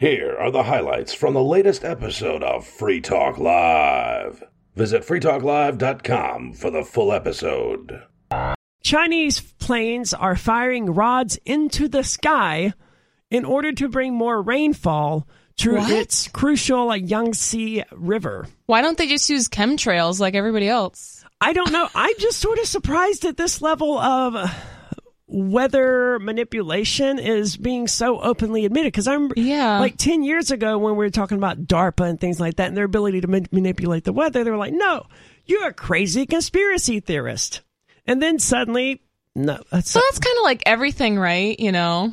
Here are the highlights from the latest episode of Free Talk Live. Visit freetalklive.com for the full episode. Chinese planes are firing rods into the sky in order to bring more rainfall to What? its crucial Yangtze River. Why don't they just use chemtrails like everybody else? I don't know. I'm just sort of surprised at this level of weather manipulation is being so openly admitted because I'm Yeah. like 10 years ago when we were talking about DARPA and things like that and their ability to ma- manipulate the weather, they were like, no, you're a crazy conspiracy theorist. And then suddenly, no, that's So that's kind of like everything, right? You know,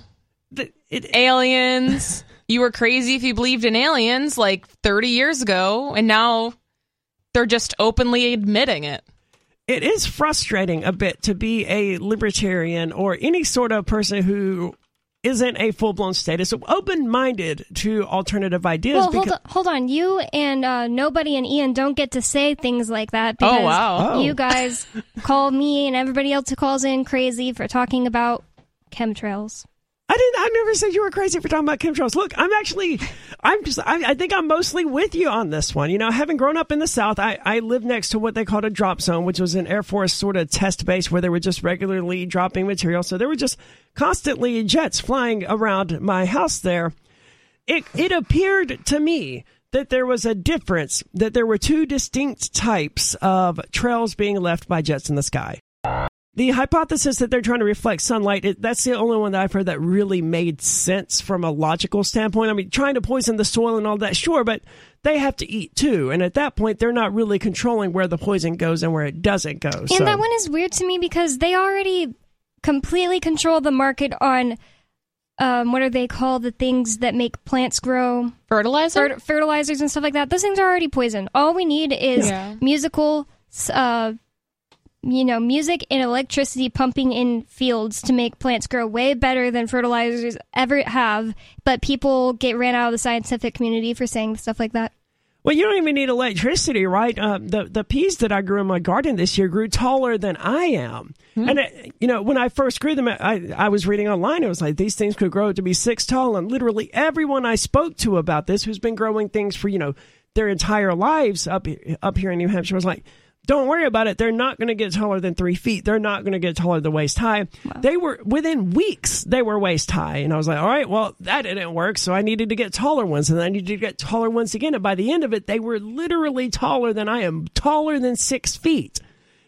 it, it, aliens. you were crazy if you believed in aliens like 30 years ago, and now they're just openly admitting it. It is frustrating a bit to be a libertarian or any sort of person who isn't a full blown statist, open minded to alternative ideas. Well, hold on, hold on. You and uh, nobody and Ian don't get to say things like that because Oh, wow. Oh. you guys call me and everybody else who calls in crazy for talking about chemtrails. I didn't. I never said you were crazy for talking about chemtrails. Look, I'm actually, I'm just, I, I think I'm mostly with you on this one. You know, having grown up in the South, I, I lived next to what they called a drop zone, which was an Air Force sort of test base where they were just regularly dropping material. So there were just constantly jets flying around my house there. It, it appeared to me that there was a difference, that there were two distinct types of trails being left by jets in the sky the hypothesis that they're trying to reflect sunlight it, that's the only one that i've heard that really made sense from a logical standpoint i mean trying to poison the soil and all that sure but they have to eat too and at that point they're not really controlling where the poison goes and where it doesn't go And so that one is weird to me because they already completely control the market on um, what are they called? The things that make plants grow, Fertilizer? Fer- fertilizers and stuff like that. Those things are already poison. All we need is Yeah. musical, uh, you know, music and electricity pumping in fields to make plants grow way better than fertilizers ever have. But people get ran out of the scientific community for saying stuff like that. well you don't even need electricity right uh, the, the peas that i grew in my garden this year grew taller than i am and it, you know when i first grew them I, I was reading online it was like these things could grow to be six tall and literally everyone i spoke to about this who's been growing things for you know their entire lives up up here in new hampshire was like don't worry about it. They're not going to get taller than three feet. They're not going to get taller than waist high. They were within weeks. They were waist high, and I was like, all right, well, that didn't work. So I needed to get taller ones, and I needed to get taller ones again. And by the end of it, they were literally taller than I am, taller than six feet.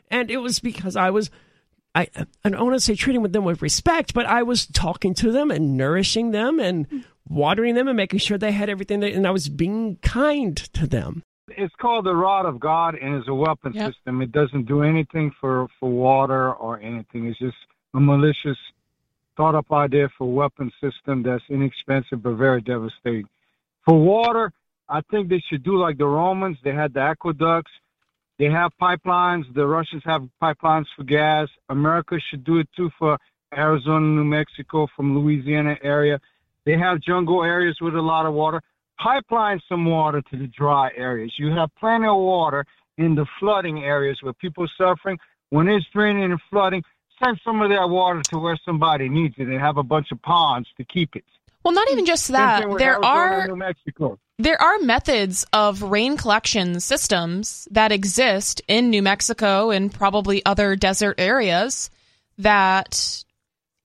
And it was because I was I, I don't want to say treating with them with respect, but I was talking to them and nourishing them and hmm. watering them and making sure they had everything. They, and I was being kind to them. It's called the rod of God, and it's a weapon Yep. system. It doesn't do anything for for water or anything. It's just a malicious, thought up idea for a weapon system that's inexpensive but very devastating. For water, I think they should do like the Romans. They had the aqueducts. They have pipelines. The Russians have pipelines for gas. America should do it too for Arizona, New Mexico, from Louisiana area. They have jungle areas with a lot of water. Pipeline some water to the dry areas. You have plenty of water in the flooding areas where people are suffering. When it's raining and flooding, send some of that water to where somebody needs it and have a bunch of ponds to keep it. Well, not even just that. There Arizona are there are methods of rain collection systems that exist in New Mexico and probably other desert areas that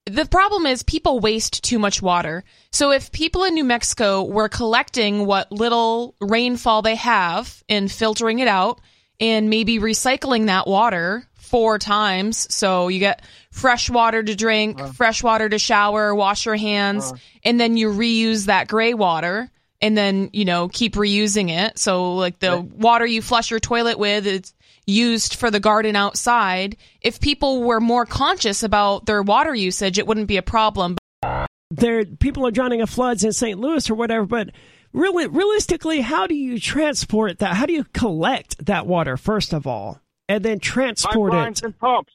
the problem is people waste too much water. So if people in New Mexico were collecting what little rainfall they have and filtering it out and maybe recycling that water four times so you get fresh water to drink, uh-huh. fresh water to shower, wash your hands, uh-huh. and then you reuse that gray water and then, you know, keep reusing it. So like the water you flush your toilet with it's used for the garden outside. If people were more conscious about their water usage, it wouldn't be a problem. there people are drowning in floods in St. Louis or whatever, but really realistically, how do you transport that? How do you collect that water first of all, and then transport Pipelines it? and pumps.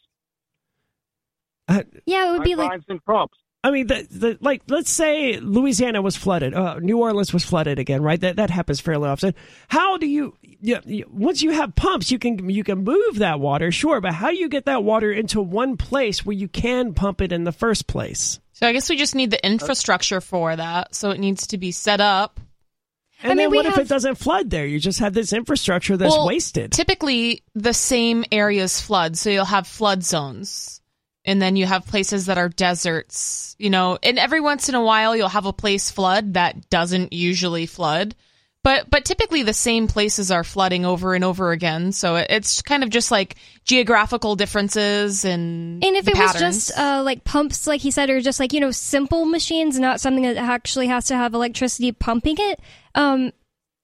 Uh, Yeah, it would be like and pumps. I mean, the, the like, let's say Louisiana was flooded, uh, New Orleans was flooded again, right? That that happens fairly often. How do you, you, you once you have pumps, you can you can move that water, sure, but how do you get that water into one place where you can pump it in the first place? So I guess we just need the uh, infrastructure for that. So it needs to be set up. And I mean, then we what if have- it doesn't flood there? You just have this infrastructure that's Well, wasted. Typically, the same areas flood. So you'll have flood zones. And then you have places that are deserts, you know, and every once in a while you'll have a place flood that doesn't usually flood. But but typically the same places are flooding over and over again. So it's kind of just like geographical differences and And if it was just uh, like pumps, like he said, or just like you know simple machines, not something that actually has to have electricity pumping it, um,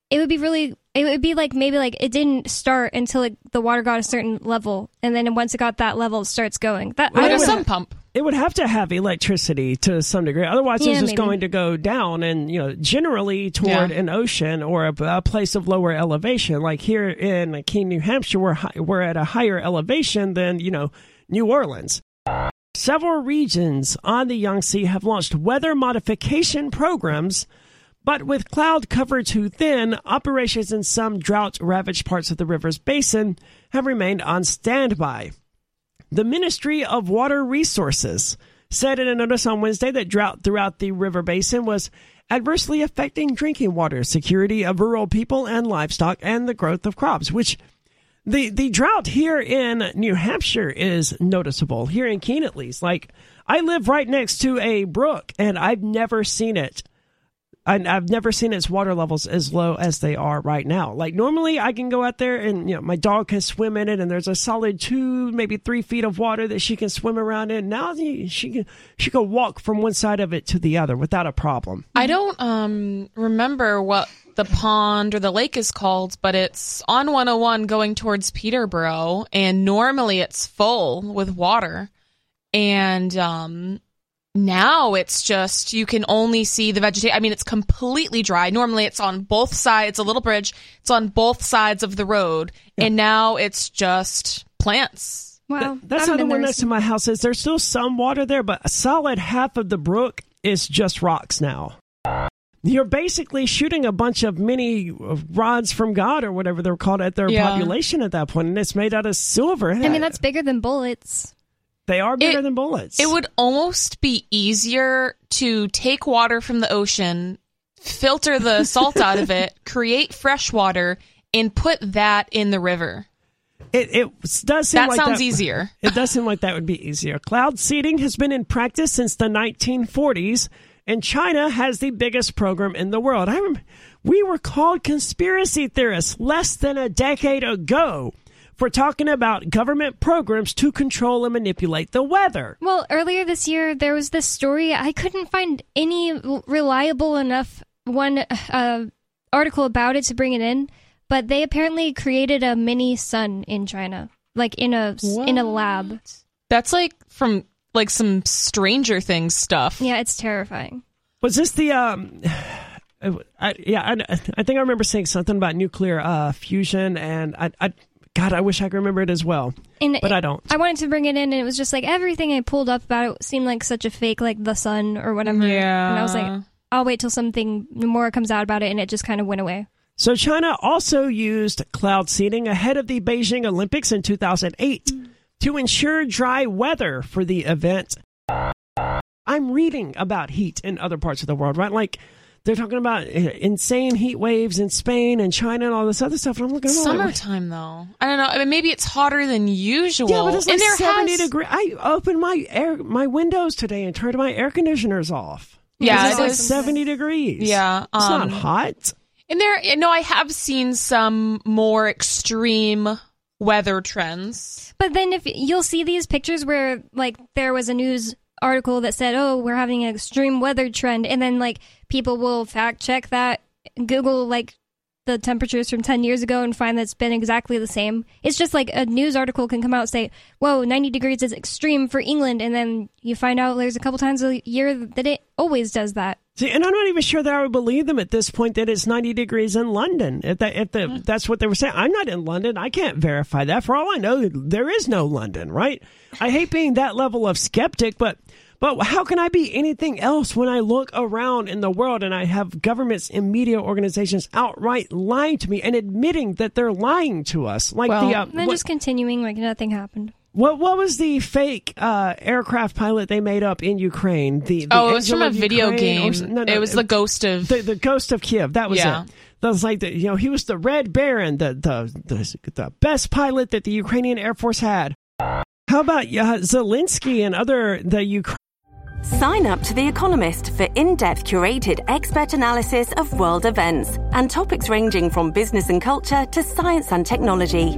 it would be really. It would be like maybe like it didn't start until like, the water got a certain level, and then once it got that level, it starts going. That Well, I a don't know. sump pump. It would have to have electricity to some degree. Otherwise, Yeah, it's just maybe. going to go down and, you know, generally toward Yeah. an ocean or a, a place of lower elevation. Like here in Keene, New Hampshire, we're, hi- we're at a higher elevation than, you know, New Orleans. Several regions on the Yangtze have launched weather modification programs, but with cloud cover too thin, operations in some drought ravaged parts of the river's basin have remained on standby. The Ministry of Water Resources said in a notice on Wednesday that drought throughout the river basin was adversely affecting drinking water security of rural people and livestock and the growth of crops, which the the drought here in New Hampshire is noticeable. Here in Keene at least. Like I live right next to a brook and I've never seen it I, I've never seen its water levels as low as they are right now. Like normally, I can go out there and you know my dog can swim in it, and there's a solid two, maybe three feet of water that she can swim around in. Now she can she can walk from one side of it to the other without a problem. I don't um remember what the pond or the lake is called, but it's on 101 going towards Peterborough, and normally it's full with water, and um now it's just you can only see the vegetation. I mean, it's completely dry. Normally it's on both sides, a little bridge. It's on both sides of the road, and now it's just plants. Wow, That's I how haven't the been one next to my house is. There's still some water there, but a solid half of the brook is just rocks now. You're basically shooting a bunch of mini uh, rods from God or whatever they're called at their Yeah. population at that point, and it's made out of silver. I mean, that's bigger than bullets. They are bigger It- than bullets. It would almost be easier to take water from the ocean, filter the salt out of it, create fresh water, and put that in the river. It, it does seem That like sounds that, easier. It does seem like that would be easier. Cloud seeding has been in practice since the 1940s, and China has the biggest program in the world. I rem- we were called conspiracy theorists less than a decade ago for talking about government programs to control and manipulate the weather. Well, earlier this year, there was this story. I couldn't find any reliable enough one uh, article about it to bring it in, but they apparently created a mini sun in China, like in a in a lab. That's like from like some Stranger Things stuff. Yeah, it's terrifying. Was this the um? I, yeah, I, I think I remember saying something about nuclear uh, fusion, and I, I, God, I wish I could remember it as well, And but it- I don't. I wanted to bring it in, and it was just like everything I pulled up about it seemed like such a fake, like the sun or whatever. Yeah. And I was like, I'll wait till something more comes out about it, and it just kind of went away. So China also used cloud seeding ahead of the Beijing Olympics in 2008 to ensure dry weather for the event. I'm reading about heat in other parts of the world, right? Like they're talking about insane heat waves in Spain and China and all this other stuff. And I'm looking at Summertime though. I don't know. I mean, maybe it's hotter than usual. Yeah, but it's like there 70 has, degrees. I opened my air, my windows today and turned my air conditioners off. Yeah, it's it like is. 70 degrees. Yeah, it's not um, hot. And there, you know, I have seen some more extreme weather trends. But then if you'll see these pictures where like there was a news article that said, "Oh, we're having an extreme weather trend," and then like people will fact check that, Google like the temperatures from 10 years ago and find that it's been exactly the same. It's just like a news article can come out and say, "Whoa, 90 degrees is extreme for England," and then you find out there's a couple times a year that it always does that. See, and I'm not even sure that I would believe them at this point that it's 90 degrees in London. If that, if the, that's what they were saying, I'm not in London. I can't verify that. For all I know, there is no London, right? I hate being that level of skeptic, but but how can I be anything else when I look around in the world and I have governments and media organizations outright lying to me and admitting that they're lying to us? Like Well- the uh, And then what- just continuing like nothing happened. What what was the fake uh, aircraft pilot they made up in Ukraine? The, the oh, it was from a video Ukraine game. s- no, no, it was the ghost of. the, the ghost of Kiev. That was Yeah. it. That was like the, you know he was the Red Baron, the the the, the best pilot that the Ukrainian Air Force had. How about uh, Zelensky and other the Ukraine? Sign up to The Economist for in depth curated expert analysis of world events and topics ranging from business and culture to science and technology.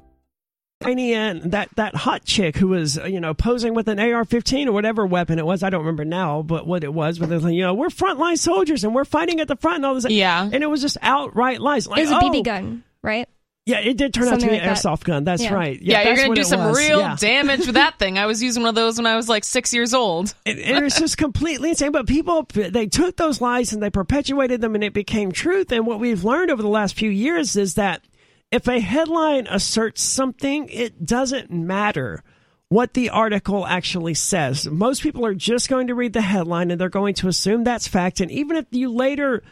Ukrainian that that hot chick who was you know posing with an AR-15 or whatever weapon it was I don't remember now but what it was but they're like you know we're frontline soldiers and we're fighting at the front and all this Yeah. and it was just outright lies like It was a oh, BB gun, right? yeah it did turn out to Something be an like that. airsoft gun that's Yeah. right yeah, you're that's gonna what do it some was. real Yeah. damage with that thing. I was using one of those when I was like six years old. it, it was just completely insane. But people, they took those lies and they perpetuated them, and it became truth. And what we've learned over the last few years is that if a headline asserts something, it doesn't matter what the article actually says. Most people are just going to read the headline and they're going to assume that's fact. And even if you later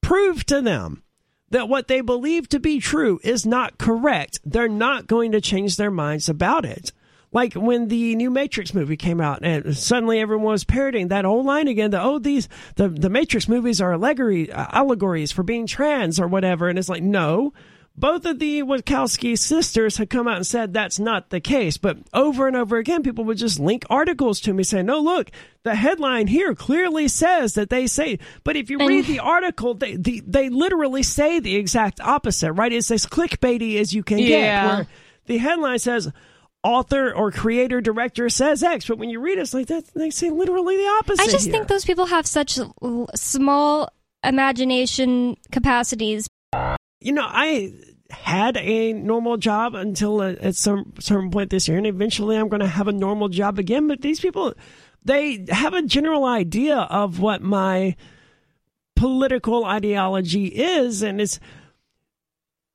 prove to them that what they believe to be true is not correct, they're not going to change their minds about it. Like when the new Matrix movie came out, and suddenly everyone was parroting that old line again. The oh, these the the Matrix movies are allegory uh, allegories for being trans or whatever, and it's like no. Both of the Wachowski sisters had come out and said that's not the case, but over and over again, people would just link articles to me saying, "No, look, the headline here clearly says that they say." But if you read the article, they the, they literally say the exact opposite, right? It's as clickbaity as you can get. Yeah. Where the headline says author or creator director says X, but when you read it, it's like that they say literally the opposite. I just here. think those people have such l- small imagination capacities. You know, I had a normal job until uh, at some certain point this year, and eventually I'm going to have a normal job again. But these people, they have a general idea of what my political ideology is, and it's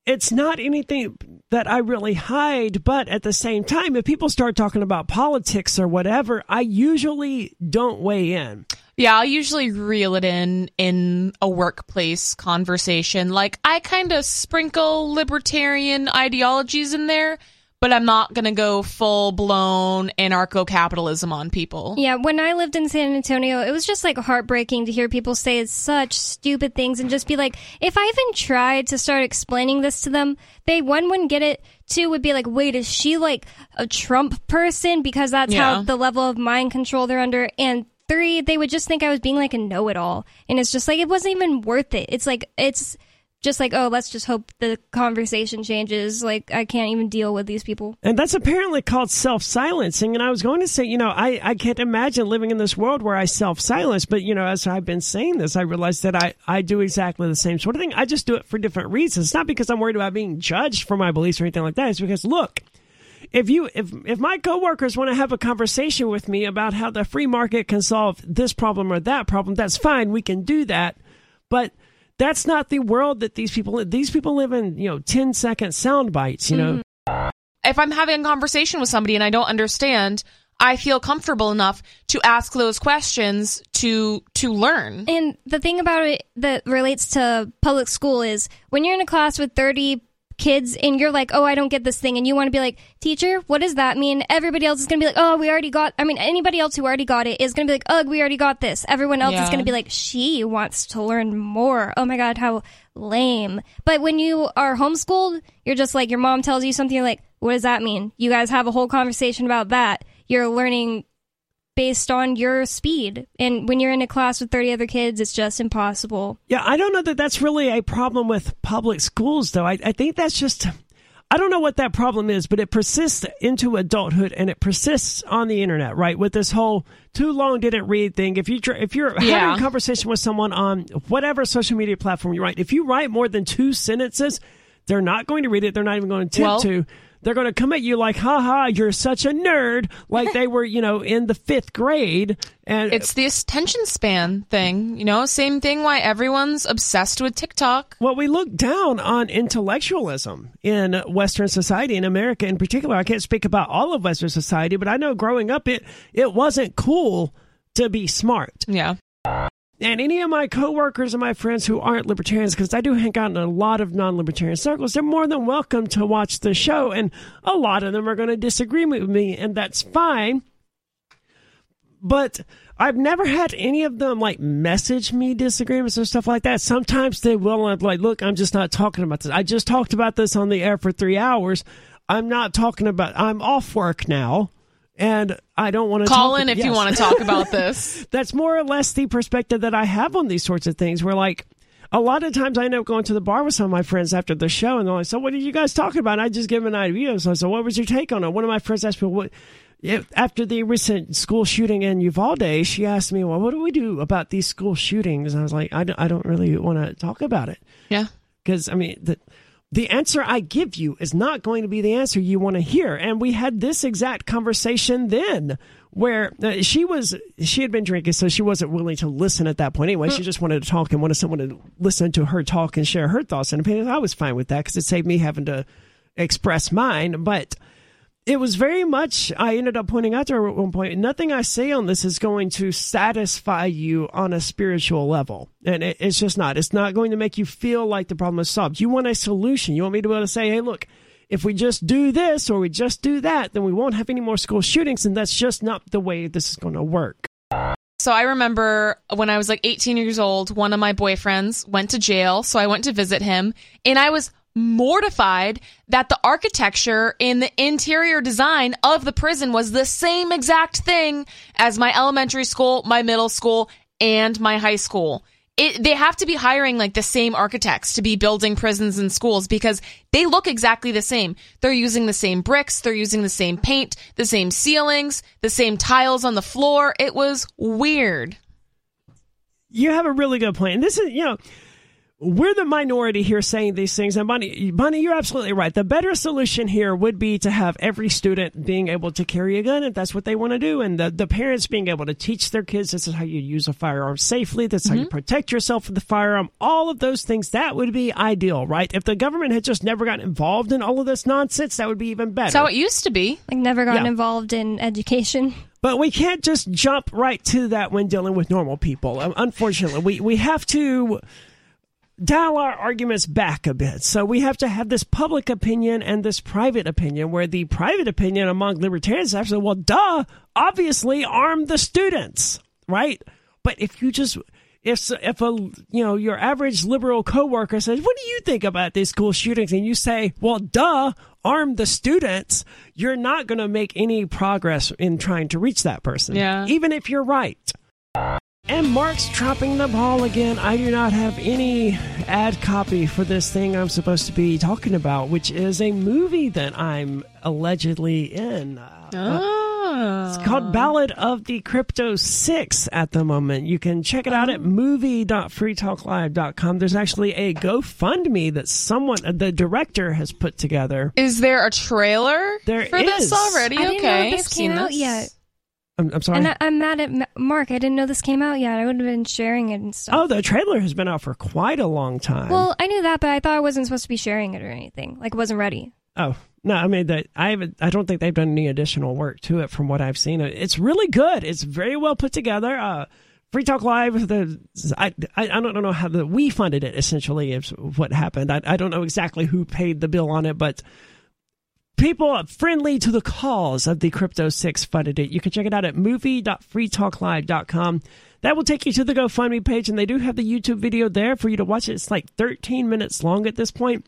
it's not anything that I really hide. But at the same time, if people start talking about politics or whatever, I usually don't weigh in. Yeah, I'll usually reel it in in a workplace conversation. Like I kind of sprinkle libertarian ideologies in there, but I'm not going to go full blown anarcho capitalism on people. Yeah, when I lived in San Antonio, it was just like heartbreaking to hear people say such stupid things and just be like, if I even tried to start explaining this to them, they one wouldn't get it. Two would be like, wait, is she like a Trump person? Because that's Yeah. how the level of mind control they're under. And three, they would just think I was being like a know it all. And it's just like, it wasn't even worth it. It's like, it's just like, oh, let's just hope the conversation changes. Like, I can't even deal with these people. And that's apparently called self silencing. And I was going to say, you know, I, I can't imagine living in this world where I self silence. But, you know, as I've been saying this, I realized that I, I do exactly the same sort of thing. I just do it for different reasons. It's not because I'm worried about being judged for my beliefs or anything like that. It's because, look, if you if if my coworkers want to have a conversation with me about how the free market can solve this problem or that problem, that's fine. We can do that. But that's not the world that these people these people live in, you know, 10 second sound bites, you know. Mm-hmm. If I'm having a conversation with somebody and I don't understand, I feel comfortable enough to ask those questions to to learn. And the thing about it that relates to public school is when you're in a class with 30 kids and you're like, oh, I don't get this thing, and you want to be like, teacher, what does that mean? Everybody else is going to be like, oh, we already got, I mean, anybody else who already got it is going to be like, ugh, we already got this. Everyone else is going to be like, she wants to learn more. Oh my God, how lame. But when you are homeschooled, you're just like, your mom tells you something, you're like, what does that mean? You guys have a whole conversation about that. You're learning based on your speed. And when you're in a class with 30 other kids, it's just impossible. Yeah, I don't know that that's really a problem with public schools, though. I, I think that's just. I don't know what that problem is, but it persists into adulthood and it persists on the internet, right? With this whole too long didn't read thing. If you if you're having Yeah. a conversation with someone on whatever social media platform you write, if you write more than two sentences, they're not going to read it. They're not even going to attempt Well- to. They're going to come at you like, "Ha ha, you're such a nerd!" Like they were, you know, in the fifth grade. And It's the attention span thing, you know, same thing why everyone's obsessed with TikTok. Well, we look down on intellectualism in Western society, in America in particular. I can't speak about all of Western society, but I know growing up, it it wasn't cool to be smart. Yeah. And any of my coworkers and my friends who aren't libertarians, because I do hang out in a lot of non-libertarian circles, they're more than welcome to watch the show, and a lot of them are going to disagree with me, and that's fine. But I've never had any of them like message me disagreements or stuff like that. Sometimes they will. I'm like, look, I'm just not talking about this. I just talked about this on the air for three hours. I'm not talking about. I'm off work now, and I don't want to Call talk, in if yes. you want to talk about this. That's more or less the perspective that I have on these sorts of things. Where like a lot of times I end up going to the bar with some of my friends after the show, and they're like, "So what are you guys talking about?" And I just give them an idea. So I said, "What was your take on it?" One of my friends asked me, "What?" After the recent school shooting in Uvalde, she asked me, "Well, what do we do about these school shootings?" And I was like, "I don't, I don't really want to talk about it Yeah. because I mean the the answer I give you is not going to be the answer you want to hear." And we had this exact conversation then, where uh, she was she had been drinking, so she wasn't willing to listen at that point. Anyway, she just wanted to talk and wanted someone to listen to her talk and share her thoughts and opinions. I was fine with that because it saved me having to express mine, but it was very much i ended up pointing out to her at one point nothing i say on this is going to satisfy you on a spiritual level. And it, it's just not. It's not going to make you feel like the problem is solved. You want a solution. You want me to be able to say hey look if we just do this or we just do that then we won't have any more school shootings and that's just not the way this is going to work. So I remember when I was like 18 years old, one of my boyfriends went to jail. So I went to visit him and I was mortified that the architecture in the interior design of the prison was the same exact thing as my elementary school, my middle school, and my high school. It, they have to be hiring like the same architects to be building prisons and schools because they look exactly the same. They're using the same bricks, they're using the same paint, the same ceilings, the same tiles on the floor. It was weird. you have a really good point. This is, you know, we're the minority here saying these things. And Bonnie, Bonnie, you're absolutely right. The better solution here would be to have every student being able to carry a gun if that's what they want to do. And the, the parents being able to teach their kids this is how you use a firearm safely. This is how you protect yourself with the firearm. All of those things, that would be ideal, right? If the government had just never gotten involved in all of this nonsense, that would be even better. So it used to be. Like never gotten Yeah. involved in education. But we can't just jump right to that when dealing with normal people. Um, Unfortunately, we, we have to dial our arguments back a bit. So we have to have this public opinion and this private opinion, where the private opinion among libertarians is actually, well, duh, obviously arm the students, right? But if you just if if a you know your average liberal coworker says, "What do you think about these school shootings?" and you say, "Well, duh, arm the students," you're not going to make any progress in trying to reach that person. Yeah. even if you're right. And Mark's dropping the ball again. I do not have any ad copy for this thing I'm supposed to be talking about, which is a movie that I'm allegedly in. Uh, It's called Ballad of the Crypto 6 at the moment. You can check it out at movie.freetalklive.com. There's actually a GoFundMe that someone, the director, has put together. Is there a trailer There for this already? I didn't know okay, this I've seen came out this. yet. I'm, I'm sorry. And I, I'm mad at Mark. I didn't know this came out yet. I would have been sharing it and stuff. oh, the trailer has been out for quite a long time. well, I knew that, but I thought I wasn't supposed to be sharing it or anything. Like, it wasn't ready. Oh no! I mean that I haven't. I don't think they've done any additional work to it from what I've seen. It's really good. It's very well put together. Uh, Free Talk Live. The I, I I don't know how the we funded it. Essentially, is what happened. I I don't know exactly who paid the bill on it, but people friendly to the cause of the Crypto Six funded it. You can check it out at movie.freetalklive.com. That will take you to the GoFundMe page, and they do have the YouTube video there for you to watch it. It's like 13 minutes long at this point.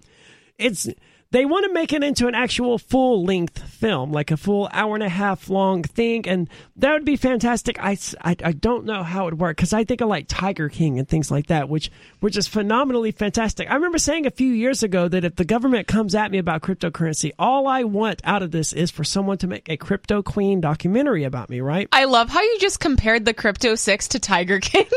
It's they want to make it into an actual full length film, like a full hour and a half long thing, and that would be fantastic. I I don't know how it would work because I think of like Tiger King and things like that, which which is phenomenally fantastic. I remember saying a few years ago that if the government comes at me about cryptocurrency, all I want out of this is for someone to make a crypto queen documentary about me, right? I love how you just compared the Crypto Six to Tiger King.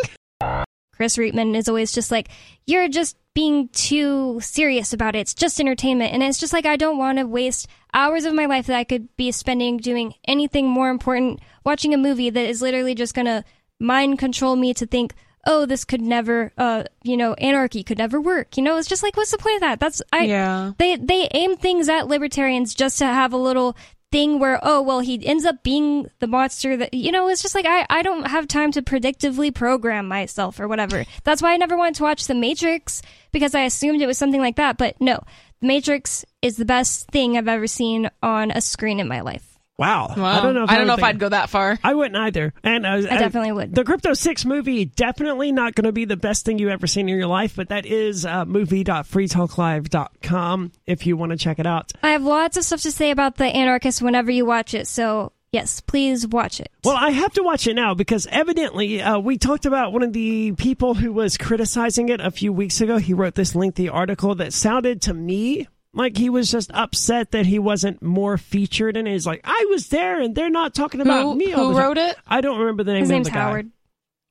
Chris Reitman is always just like, you're just being too serious about it. It's just entertainment. And it's just like, I don't want to waste hours of my life that I could be spending doing anything more important, watching a movie that is literally just going to mind control me to think, oh, this could never, uh, you know, anarchy could never work. You know, it's just like, what's the point of that? That's, I, Yeah. they, they aim things at libertarians just to have a little thing where, oh, well, he ends up being the monster that, you know, it's just like, I, I don't have time to predictively program myself or whatever. That's why I never wanted to watch The Matrix because I assumed it was something like that. But no, The Matrix is the best thing I've ever seen on a screen in my life. Wow. Well, I don't know. If I don't know if would I'd go that far. I wouldn't either. And uh, I definitely would. The Crypto Six movie definitely not going to be the best thing you've ever seen in your life, but that is uh, movie.freetalklive.com if you want to check it out. I have lots of stuff to say about The Anarchist whenever you watch it. So, yes, please watch it. Well, I have to watch it now because evidently uh, we talked about one of the people who was criticizing it a few weeks ago. He wrote this lengthy article that sounded to me like he was just upset that he wasn't more featured, and he's like, "I was there, and they're not talking about Who- me." all who the time." wrote it? I don't remember the name His of name's the guy. Howard.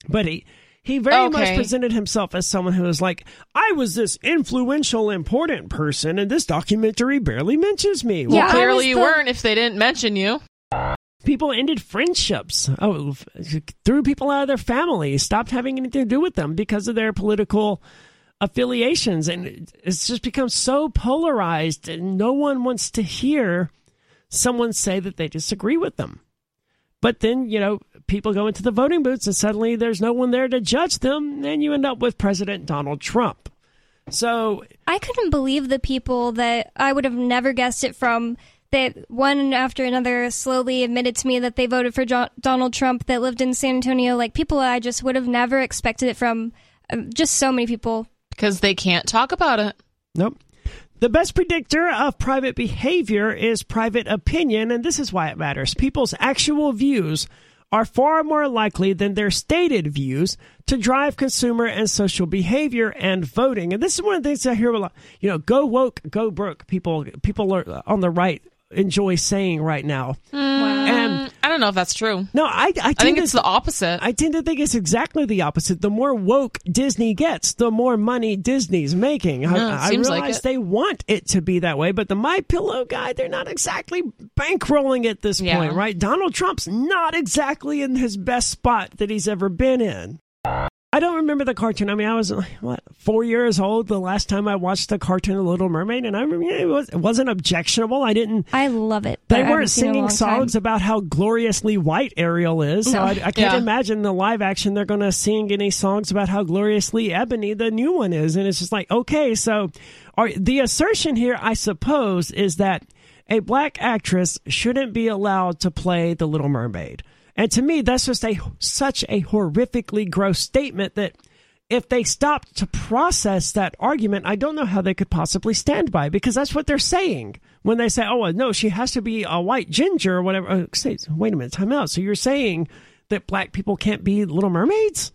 but he he very much presented himself as someone who was like, I was this influential, important person, and this documentary barely mentions me. Well, Yeah, Clearly you the- weren't if they didn't mention you. people ended friendships, oh, threw people out of their family, stopped having anything to do with them because of their political affiliations, and it's just become so polarized, and no one wants to hear someone say that they disagree with them. But then, you know, people go into the voting booths and suddenly there's no one there to judge them, and you end up with President Donald Trump. So, I couldn't believe the people that I would have never guessed it from that one after another slowly admitted to me that they voted for jo- Donald Trump that lived in San Antonio. Like people I just would have never expected it from. Um, just so many people. Because they can't talk about it. Nope. The best predictor of private behavior is private opinion, and this is why it matters. People's actual views are far more likely than their stated views to drive consumer and social behavior and voting. And this is one of the things I hear a lot. You know, go woke, go broke. People, people are on the right enjoy saying right now. Mm, and I don't know if that's true. no, I, I, I think to- it's the opposite. I tend to think it's exactly the opposite. The more woke Disney gets, the more money Disney's making. I, I realize like they want it to be that way, but the My Pillow guy, they're not exactly bankrolling at this Yeah. point, right? Donald Trump's not exactly in his best spot that he's ever been in. I don't remember the cartoon. I mean, I was what four years old the last time I watched the cartoon The Little Mermaid, and I remember it, was, it wasn't objectionable. I didn't I love it. they weren't seen it in a singing long time. songs about how gloriously white Ariel is. So No. I, I can't Yeah. imagine the live action they're going to sing any songs about how gloriously ebony the new one is. And it's just like, okay, so are, the assertion here, I suppose, is that a black actress shouldn't be allowed to play the Little Mermaid. And to me, that's just a such a horrifically gross statement that if they stopped to process that argument, I don't know how they could possibly stand by because that's what they're saying when they say, "Oh, no, she has to be a white ginger or whatever." Oh, say, wait a minute, time out. So you're saying that black people can't be Little Mermaids?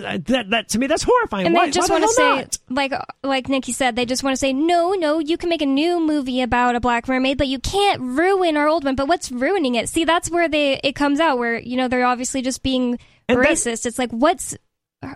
That, that to me, that's horrifying. And why, they just want to say, not? like, like Nikki said, they just want to say, no, no, you can make a new movie about a black mermaid, but you can't ruin our old one. But what's ruining it? See, that's where they it comes out, where you know they're obviously just being And racist. it's like what's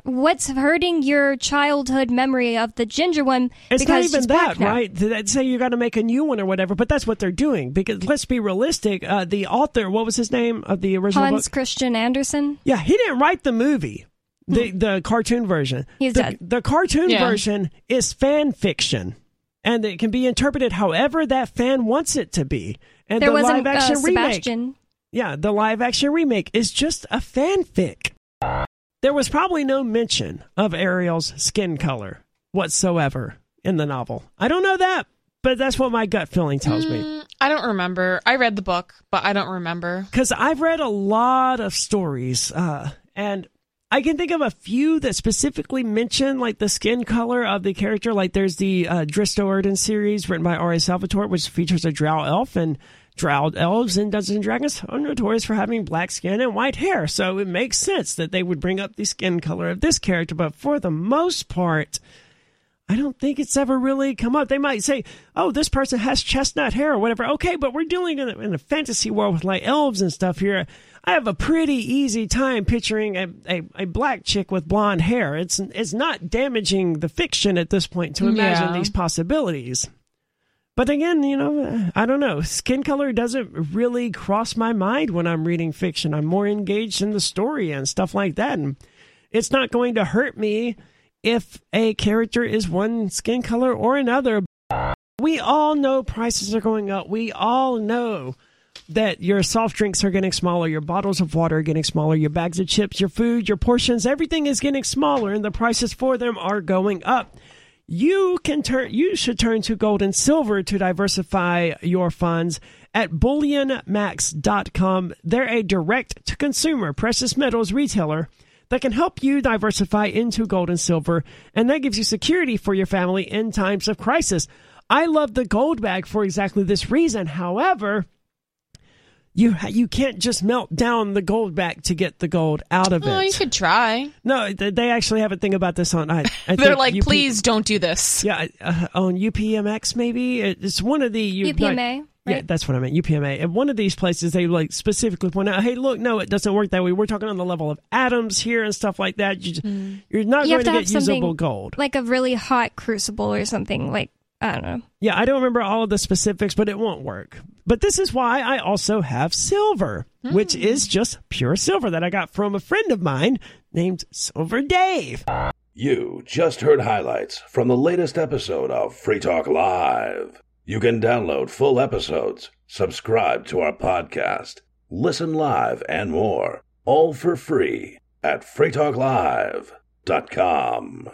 what's hurting your childhood memory of the ginger one It's because not even that, right? That say you got to make a new one or whatever, but that's what they're doing. Because let's be realistic. Uh, the author, what was his name of the original Hans book? Christian Andersen. Yeah, he didn't write the movie, the the cartoon version. Hmm. He's the, dead. The cartoon Yeah. version is fan fiction, and it can be interpreted however that fan wants it to be. And There the wasn't live action uh, remake, Sebastian. yeah, the live action remake is just a fanfic. There was probably no mention of Ariel's skin color whatsoever in the novel. I don't know that, but that's what my gut feeling tells me. Mm, I don't remember. I read the book, but I don't remember. because I've read a lot of stories, uh, and I can think of a few that specifically mention like the skin color of the character. Like there's the uh, Drizzt series written by R.A. Salvatore, which features a drow elf, and drow elves in Dungeons and Dragons are notorious for having black skin and white hair. So it makes sense that they would bring up the skin color of this character. But for the most part, I don't think it's ever really come up. They might say, "Oh, this person has chestnut hair or whatever." Okay, but we're dealing in a, in a fantasy world with like elves and stuff here. I have a pretty easy time picturing a, a, a black chick with blonde hair. It's it's not damaging the fiction at this point to imagine Yeah. these possibilities. But again, you know, I don't know. Skin color doesn't really cross my mind when I'm reading fiction. I'm more engaged in the story and stuff like that. And it's not going to hurt me if a character is one skin color or another. We all know prices are going up. We all know that your soft drinks are getting smaller, your bottles of water are getting smaller, your bags of chips, your food, your portions, everything is getting smaller, and the prices for them are going up. You can turn. You should turn to gold and silver to diversify your funds at bullionmax.com. They're a direct to consumer precious metals retailer that can help you diversify into gold and silver, and that gives you security for your family in times of crisis. I love the Goldback for exactly this reason. However, you you can't just melt down the Goldback to get the gold out of Oh, it. you could try. no, they actually have a thing about this on. I, I They're think like, UP please don't do this. yeah, uh, on UPMX maybe it's one of the you, UPMA, Yeah, right? that's what I meant. UPMA. And one of these places, they like specifically point out, "Hey, look, no, it doesn't work that way. We're talking on the level of atoms here and stuff like that. You just, You're not You have going to, to have get usable gold." Like a really hot crucible or something. Like, I don't know. Yeah, I don't remember all of the specifics, but it won't work. But this is why I also have silver, which hmm. is just pure silver that I got from a friend of mine named Silver Dave. You just heard highlights from the latest episode of Free Talk Live. You can download full episodes, subscribe to our podcast, listen live, and more, all for free at freetalklive.com.